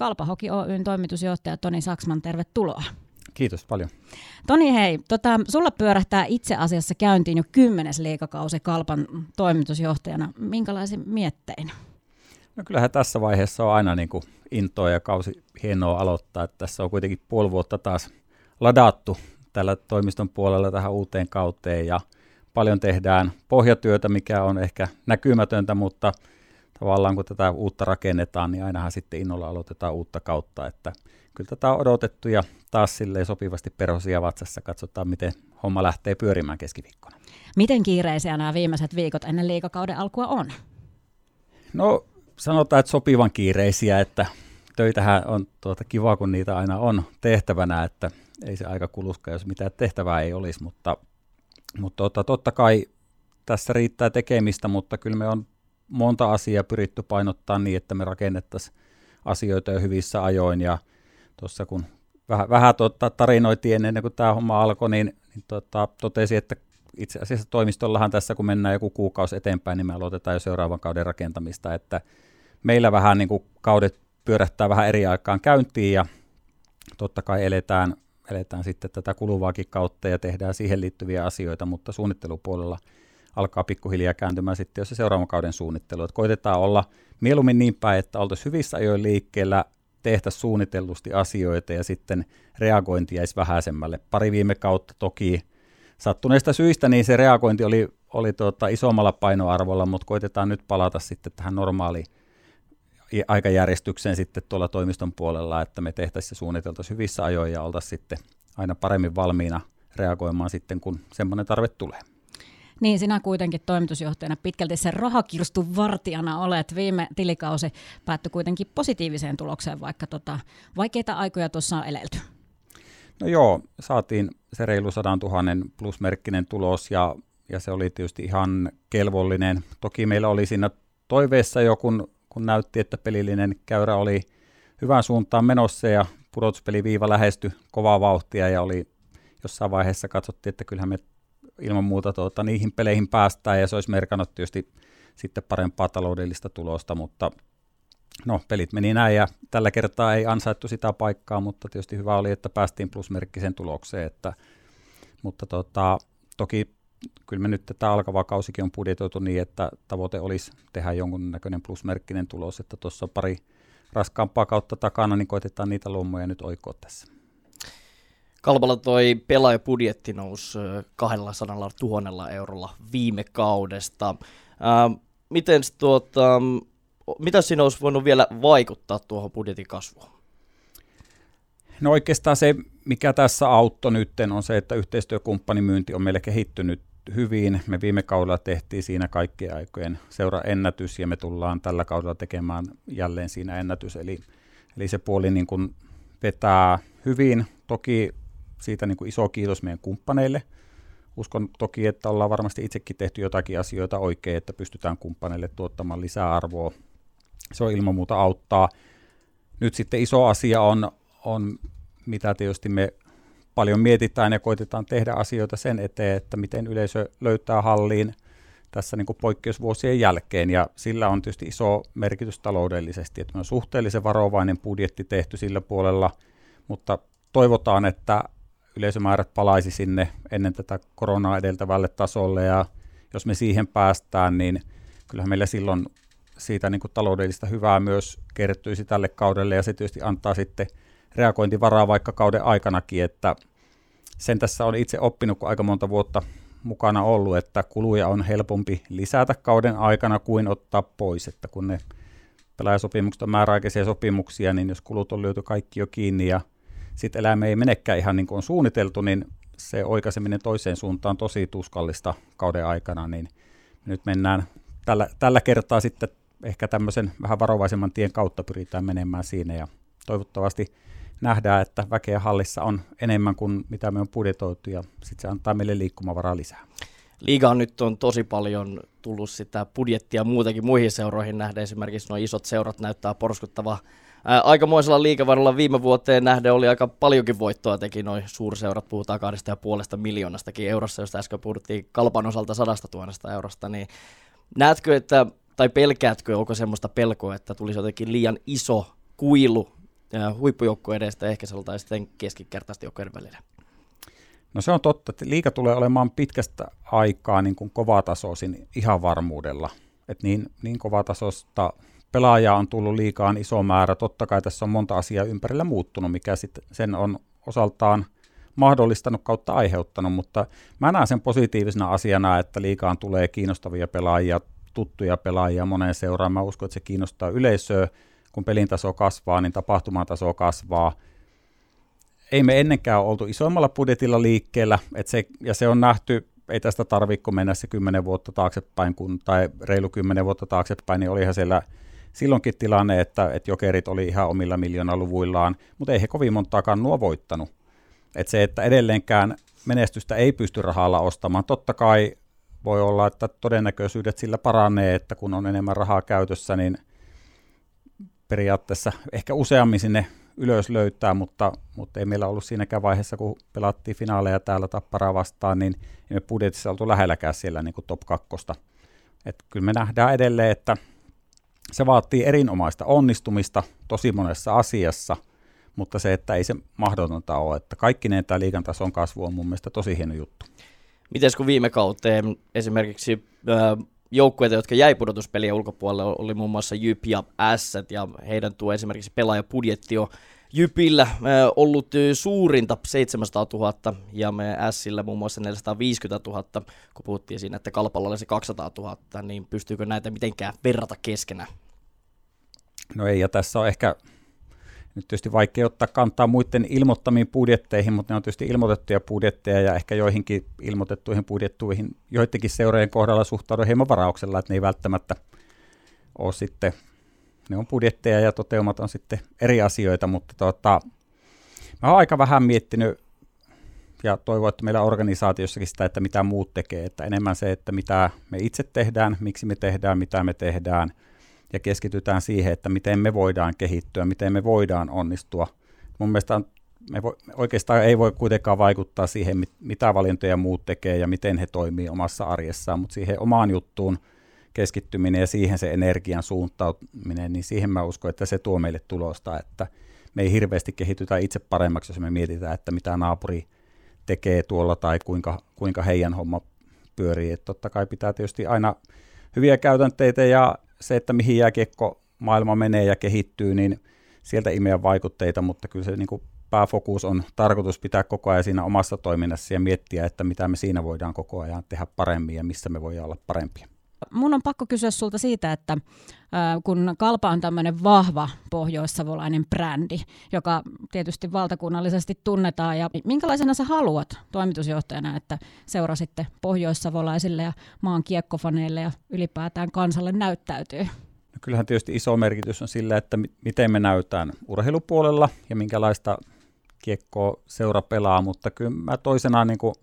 Kalpahoki Oyn toimitusjohtaja Toni Saksman, tervetuloa. Kiitos paljon. Toni, hei, tota, sulla pyörähtää itse asiassa käyntiin jo kymmenes liikakausi Kalpan toimitusjohtajana. Minkälaisin miettein? No kyllähän tässä vaiheessa on aina niin kuin intoa ja kausi hienoa aloittaa. Että tässä on kuitenkin puoli vuotta taas ladattu tällä toimiston puolella tähän uuteen kauteen ja paljon tehdään pohjatyötä, mikä on ehkä näkymätöntä, mutta tavallaan kun tätä uutta rakennetaan, niin ainahan sitten innolla aloitetaan uutta kautta, että kyllä tätä on odotettu ja taas silleen sopivasti perhosia vatsassa katsotaan, miten homma lähtee pyörimään keskiviikkona. Miten kiireisiä nämä viimeiset viikot ennen liikakauden alkua on? No sanotaan, että sopivan kiireisiä, että töitähän on tuota kiva, kun niitä aina on tehtävänä, että ei se aika kuluska, jos mitään tehtävää ei olisi, mutta, mutta totta, totta kai tässä riittää tekemistä, mutta kyllä me on monta asiaa pyritty painottaa niin, että me rakennettaisiin asioita jo hyvissä ajoin. Ja tuossa kun vähän, vähän tuota, tarinoitiin ennen kuin tämä homma alkoi, niin, niin tuota, totesi, että itse asiassa toimistollahan tässä, kun mennään joku kuukausi eteenpäin, niin me aloitetaan jo seuraavan kauden rakentamista, että meillä vähän niin kuin kaudet pyörähtää vähän eri aikaan käyntiin ja totta kai eletään, eletään sitten tätä kuluvaakin kautta ja tehdään siihen liittyviä asioita, mutta suunnittelupuolella alkaa pikkuhiljaa kääntymään sitten jo se seuraavan kauden suunnittelu. Että koitetaan olla mieluummin niin päin, että oltaisiin hyvissä ajoin liikkeellä, tehdä suunnitellusti asioita ja sitten reagointi jäisi vähäisemmälle. Pari viime kautta toki sattuneista syistä, niin se reagointi oli, oli tuota isommalla painoarvolla, mutta koitetaan nyt palata sitten tähän normaaliin aikajärjestykseen sitten tuolla toimiston puolella, että me tehtäisiin suunniteltaisiin hyvissä ajoin ja oltaisiin sitten aina paremmin valmiina reagoimaan sitten, kun semmoinen tarve tulee. Niin, sinä kuitenkin toimitusjohtajana pitkälti sen rahakirstun vartijana olet. Viime tilikausi päättyi kuitenkin positiiviseen tulokseen, vaikka tota, vaikeita aikoja tuossa on elelty. No joo, saatiin se reilu 100 000 plusmerkkinen tulos ja, ja se oli tietysti ihan kelvollinen. Toki meillä oli siinä toiveessa jo, kun, kun näytti, että pelillinen käyrä oli hyvään suuntaan menossa ja pudotuspeliviiva lähestyi kovaa vauhtia ja oli jossain vaiheessa katsottiin, että kyllähän me ilman muuta tuota, niihin peleihin päästään ja se olisi merkannut tietysti sitten parempaa taloudellista tulosta, mutta no, pelit meni näin ja tällä kertaa ei ansaittu sitä paikkaa, mutta tietysti hyvä oli, että päästiin plusmerkkisen tulokseen, että, mutta tota, toki kyllä me nyt tätä alkava kausikin on budjetoitu niin, että tavoite olisi tehdä jonkun näköinen plusmerkkinen tulos, että tuossa on pari raskaampaa kautta takana, niin koitetaan niitä lommoja nyt oikoa tässä. Kalpalla toi pelaajapudjetti nousi 200 000 eurolla viime kaudesta. Miten tuota, mitä siinä olisi voinut vielä vaikuttaa tuohon budjetin kasvuun? No oikeastaan se, mikä tässä auttoi nyt, on se, että yhteistyökumppanimyynti on meille kehittynyt hyvin. Me viime kaudella tehtiin siinä kaikkien aikojen seura ennätys ja me tullaan tällä kaudella tekemään jälleen siinä ennätys. Eli, eli se puoli niin kuin vetää hyvin. Toki siitä niin kuin iso kiitos meidän kumppaneille. Uskon toki, että ollaan varmasti itsekin tehty jotakin asioita oikein, että pystytään kumppaneille tuottamaan lisää arvoa. Se on ilman muuta auttaa. Nyt sitten iso asia on, on mitä tietysti me paljon mietitään ja koitetaan tehdä asioita sen eteen, että miten yleisö löytää halliin tässä niin kuin poikkeusvuosien jälkeen, ja sillä on tietysti iso merkitys taloudellisesti, että on suhteellisen varovainen budjetti tehty sillä puolella, mutta toivotaan, että yleisömäärät palaisi sinne ennen tätä koronaa edeltävälle tasolle. Ja jos me siihen päästään, niin kyllähän meillä silloin siitä niin kuin taloudellista hyvää myös kertyisi tälle kaudelle. Ja se tietysti antaa sitten reagointivaraa vaikka kauden aikanakin, että sen tässä on itse oppinut, kun aika monta vuotta mukana ollut, että kuluja on helpompi lisätä kauden aikana kuin ottaa pois, että kun ne pelaajasopimukset on määräaikaisia sopimuksia, niin jos kulut on löyty kaikki jo kiinni ja sitten elämä ei menekään ihan niin kuin on suunniteltu, niin se oikaiseminen toiseen suuntaan tosi tuskallista kauden aikana, niin nyt mennään tällä, tällä kertaa sitten ehkä tämmöisen vähän varovaisemman tien kautta pyritään menemään siinä ja toivottavasti nähdään, että väkeä hallissa on enemmän kuin mitä me on budjetoitu ja sitten se antaa meille liikkumavaraa lisää. Liigaan nyt on tosi paljon tullut sitä budjettia muutenkin muihin seuroihin nähdä. Esimerkiksi nuo isot seurat näyttää porskuttava Ää, aikamoisella liikavarolla viime vuoteen nähden oli aika paljonkin voittoa teki noin suurseurat, puhutaan kahdesta ja puolesta miljoonastakin eurosta, josta äsken puhuttiin kalpan osalta sadasta tuhannesta eurosta, niin näetkö, että, tai pelkäätkö, onko semmoista pelkoa, että tulisi jotenkin liian iso kuilu huippujoukkueiden ja ehkä tai sitten keskikertaisten joukkueiden välillä? No se on totta, että liika tulee olemaan pitkästä aikaa niin kuin kovatasoisin ihan varmuudella. Et niin, niin kovatasoista pelaajaa on tullut liikaan iso määrä. Totta kai tässä on monta asiaa ympärillä muuttunut, mikä sitten sen on osaltaan mahdollistanut kautta aiheuttanut, mutta mä näen sen positiivisena asiana, että liikaan tulee kiinnostavia pelaajia, tuttuja pelaajia moneen seuraan. Mä uskon, että se kiinnostaa yleisöä. Kun pelin taso kasvaa, niin tapahtumataso kasvaa. Ei me ennenkään oltu isommalla budjetilla liikkeellä, että se, ja se on nähty, ei tästä tarvitse mennä se kymmenen vuotta taaksepäin, kun, tai reilu kymmenen vuotta taaksepäin, niin olihan siellä silloinkin tilanne, että, että jokerit oli ihan omilla miljoonaluvuillaan, mutta ei he kovin montaakaan nuo voittanut. Että se, että edelleenkään menestystä ei pysty rahalla ostamaan. Totta kai voi olla, että todennäköisyydet sillä paranee, että kun on enemmän rahaa käytössä, niin periaatteessa ehkä useammin sinne ylös löytää, mutta, mutta ei meillä ollut siinäkään vaiheessa, kun pelattiin finaaleja täällä Tapparaa vastaan, niin me budjetissa oltu lähelläkään siellä niin kuin top 2. Että kyllä me nähdään edelleen, että se vaatii erinomaista onnistumista tosi monessa asiassa, mutta se, että ei se mahdotonta ole, että kaikki tämä liikan tason kasvu on mun mielestä tosi hieno juttu. Miten kun viime kauteen esimerkiksi joukkueita, jotka jäi pudotuspelien ulkopuolelle, oli muun muassa Jyp ja Asset, ja heidän tuo esimerkiksi pelaajapudjetti on Jypillä ollut suurinta 700 000 ja me Sillä muun muassa 450 000, kun puhuttiin siinä, että Kalpalla olisi 200 000, niin pystyykö näitä mitenkään verrata keskenään? No ei, ja tässä on ehkä nyt tietysti vaikea ottaa kantaa muiden ilmoittamiin budjetteihin, mutta ne on tietysti ilmoitettuja budjetteja ja ehkä joihinkin ilmoitettuihin budjettuihin joidenkin seurojen kohdalla suhtaudun hieman varauksella, että ne ei välttämättä ole sitten, ne on budjetteja ja toteumat on sitten eri asioita, mutta tota, mä oon aika vähän miettinyt ja toivon, että meillä organisaatiossakin sitä, että mitä muut tekee, että enemmän se, että mitä me itse tehdään, miksi me tehdään, mitä me tehdään – ja keskitytään siihen, että miten me voidaan kehittyä, miten me voidaan onnistua. Mun mielestä me vo, oikeastaan ei voi kuitenkaan vaikuttaa siihen, mit, mitä valintoja muut tekee ja miten he toimii omassa arjessaan, mutta siihen omaan juttuun keskittyminen ja siihen se energian suuntautuminen, niin siihen mä uskon, että se tuo meille tulosta, että me ei hirveästi kehitytä itse paremmaksi, jos me mietitään, että mitä naapuri tekee tuolla tai kuinka, kuinka heidän homma pyörii. Että totta kai pitää tietysti aina hyviä käytänteitä ja se, että mihin jääkiekko maailma menee ja kehittyy, niin sieltä imeä vaikutteita, mutta kyllä se niin kuin pääfokus on tarkoitus pitää koko ajan siinä omassa toiminnassa ja miettiä, että mitä me siinä voidaan koko ajan tehdä paremmin ja missä me voidaan olla parempia. Mun on pakko kysyä sulta siitä, että kun Kalpa on tämmöinen vahva pohjoissavolainen brändi, joka tietysti valtakunnallisesti tunnetaan, ja minkälaisena sä haluat toimitusjohtajana, että seura sitten pohjoissavolaisille ja maan kiekkofaneille ja ylipäätään kansalle näyttäytyy? No kyllähän tietysti iso merkitys on sillä, että miten me näytään urheilupuolella ja minkälaista kiekkoa seura pelaa, mutta kyllä mä toisena niin kuin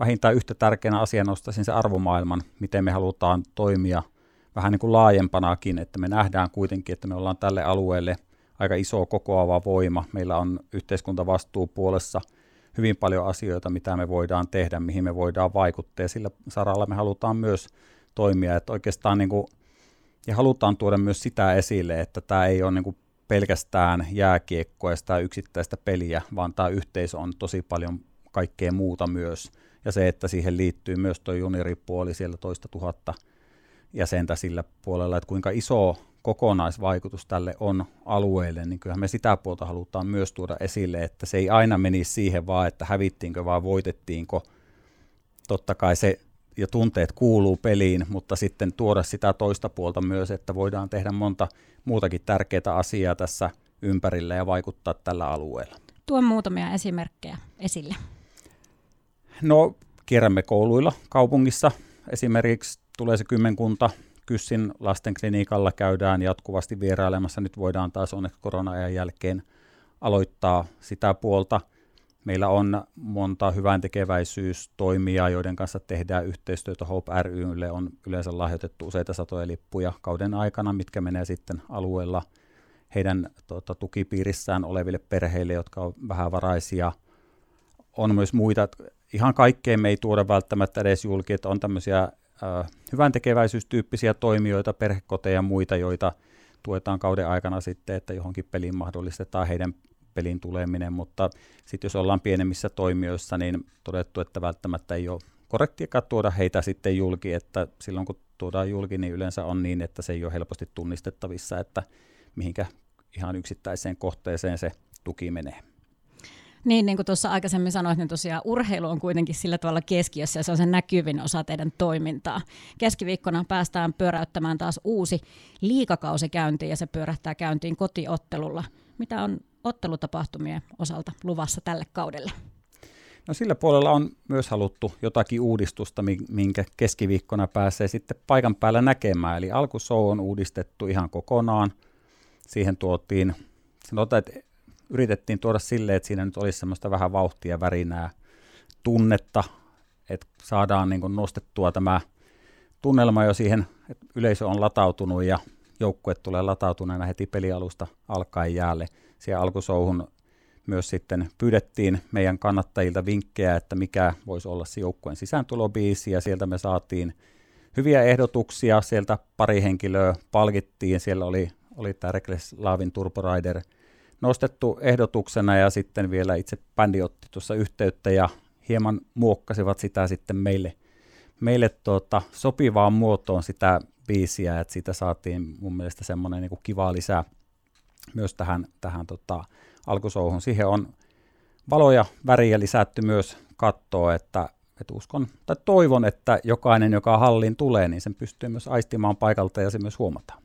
vähintään yhtä tärkeänä asiana nostaisin se arvomaailman, miten me halutaan toimia vähän niin kuin laajempanakin, että me nähdään kuitenkin, että me ollaan tälle alueelle aika iso kokoava voima. Meillä on yhteiskuntavastuu puolessa hyvin paljon asioita, mitä me voidaan tehdä, mihin me voidaan vaikuttaa, ja sillä saralla me halutaan myös toimia, että oikeastaan niin kuin, ja halutaan tuoda myös sitä esille, että tämä ei ole niin kuin pelkästään jääkiekkoa ja yksittäistä peliä, vaan tämä yhteisö on tosi paljon kaikkea muuta myös ja se, että siihen liittyy myös tuo junioripuoli siellä toista tuhatta jäsentä sillä puolella, että kuinka iso kokonaisvaikutus tälle on alueelle, niin kyllähän me sitä puolta halutaan myös tuoda esille, että se ei aina menisi siihen vaan, että hävittiinkö vai voitettiinko. Totta kai se ja tunteet kuuluu peliin, mutta sitten tuoda sitä toista puolta myös, että voidaan tehdä monta muutakin tärkeää asiaa tässä ympärillä ja vaikuttaa tällä alueella. Tuo muutamia esimerkkejä esille. No, kierrämme kouluilla kaupungissa. Esimerkiksi tulee se kymmenkunta Kyssin lastenklinikalla käydään jatkuvasti vierailemassa. Nyt voidaan taas onneksi korona-ajan jälkeen aloittaa sitä puolta. Meillä on monta hyvän tekeväisyystoimia, joiden kanssa tehdään yhteistyötä. Hope rylle on yleensä lahjoitettu useita satoja lippuja kauden aikana, mitkä menee sitten alueella heidän tuota, tukipiirissään oleville perheille, jotka on vähävaraisia. On myös muita ihan kaikkeen me ei tuoda välttämättä edes julki, että on tämmöisiä äh, hyvän tekeväisyystyyppisiä toimijoita, perhekoteja ja muita, joita tuetaan kauden aikana sitten, että johonkin peliin mahdollistetaan heidän pelin tuleminen, mutta sitten jos ollaan pienemmissä toimijoissa, niin todettu, että välttämättä ei ole korrektiakaan tuoda heitä sitten julki, että silloin kun tuodaan julki, niin yleensä on niin, että se ei ole helposti tunnistettavissa, että mihinkä ihan yksittäiseen kohteeseen se tuki menee. Niin, niin kuin tuossa aikaisemmin sanoit, niin tosiaan urheilu on kuitenkin sillä tavalla keskiössä ja se on se näkyvin osa teidän toimintaa. Keskiviikkona päästään pyöräyttämään taas uusi liikakausi käyntiin ja se pyörähtää käyntiin kotiottelulla. Mitä on ottelutapahtumien osalta luvassa tälle kaudelle? No sillä puolella on myös haluttu jotakin uudistusta, minkä keskiviikkona pääsee sitten paikan päällä näkemään. Eli alkushow on uudistettu ihan kokonaan. Siihen tuotiin, sanotaan, että yritettiin tuoda silleen, että siinä nyt olisi semmoista vähän vauhtia, värinää, tunnetta, että saadaan niin kuin nostettua tämä tunnelma jo siihen, että yleisö on latautunut ja joukkue tulee latautuneena heti pelialusta alkaen jäälle. Siihen alkusouhun myös sitten pyydettiin meidän kannattajilta vinkkejä, että mikä voisi olla se joukkueen sisääntulobiisi, ja sieltä me saatiin hyviä ehdotuksia, sieltä pari henkilöä palkittiin, siellä oli, oli tämä Reckless Lavin Turbo Rider nostettu ehdotuksena, ja sitten vielä itse bändi otti tuossa yhteyttä, ja hieman muokkasivat sitä sitten meille, meille tuota, sopivaan muotoon sitä biisiä, että siitä saatiin mun mielestä semmoinen niin kiva lisä myös tähän, tähän tota, alkusouhun. Siihen on valoja, väriä lisätty myös kattoa, että, että uskon tai toivon, että jokainen, joka halliin tulee, niin sen pystyy myös aistimaan paikalta ja se myös huomataan.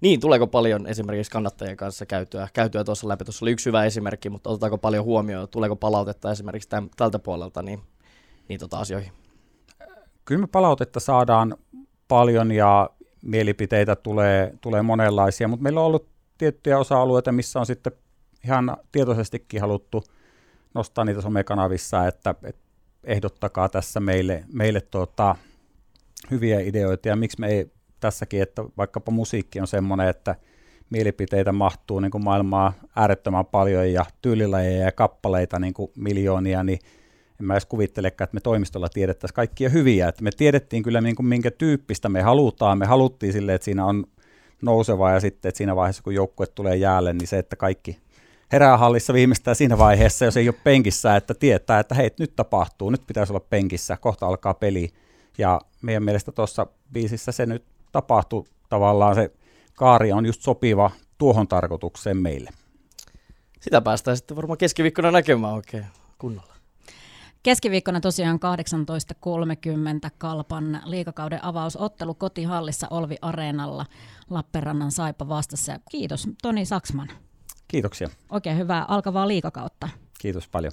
Niin, tuleeko paljon esimerkiksi kannattajien kanssa käytyä, käytyä tuossa läpi? Tuossa oli yksi hyvä esimerkki, mutta otetaanko paljon huomioon? Tuleeko palautetta esimerkiksi tämän, tältä puolelta niin, niin tota asioihin? Kyllä me palautetta saadaan paljon ja mielipiteitä tulee, tulee monenlaisia, mutta meillä on ollut tiettyjä osa-alueita, missä on sitten ihan tietoisestikin haluttu nostaa niitä somekanavissa, että, että ehdottakaa tässä meille, meille tuota, hyviä ideoita ja miksi me ei tässäkin, että vaikkapa musiikki on semmoinen, että mielipiteitä mahtuu niin kuin maailmaa äärettömän paljon ja tyylilajeja ja kappaleita niin kuin miljoonia, niin en mä edes kuvittelekaan, että me toimistolla tiedettäisiin kaikkia hyviä. Että me tiedettiin kyllä niin kuin minkä tyyppistä me halutaan. Me haluttiin sille, että siinä on nouseva ja sitten, että siinä vaiheessa kun joukkue tulee jäälle, niin se, että kaikki herää hallissa viimeistään siinä vaiheessa, jos ei ole penkissä, että tietää, että hei, nyt tapahtuu, nyt pitäisi olla penkissä, kohta alkaa peli. Ja meidän mielestä tuossa biisissä se nyt tapahtuu tavallaan, se kaari on just sopiva tuohon tarkoitukseen meille. Sitä päästään sitten varmaan keskiviikkona näkemään oikein kunnolla. Keskiviikkona tosiaan 18.30 Kalpan liikakauden avausottelu kotihallissa Olvi Areenalla Lappeenrannan Saipa vastassa. Kiitos Toni Saksman. Kiitoksia. Oikein hyvää alkavaa liikakautta. Kiitos paljon.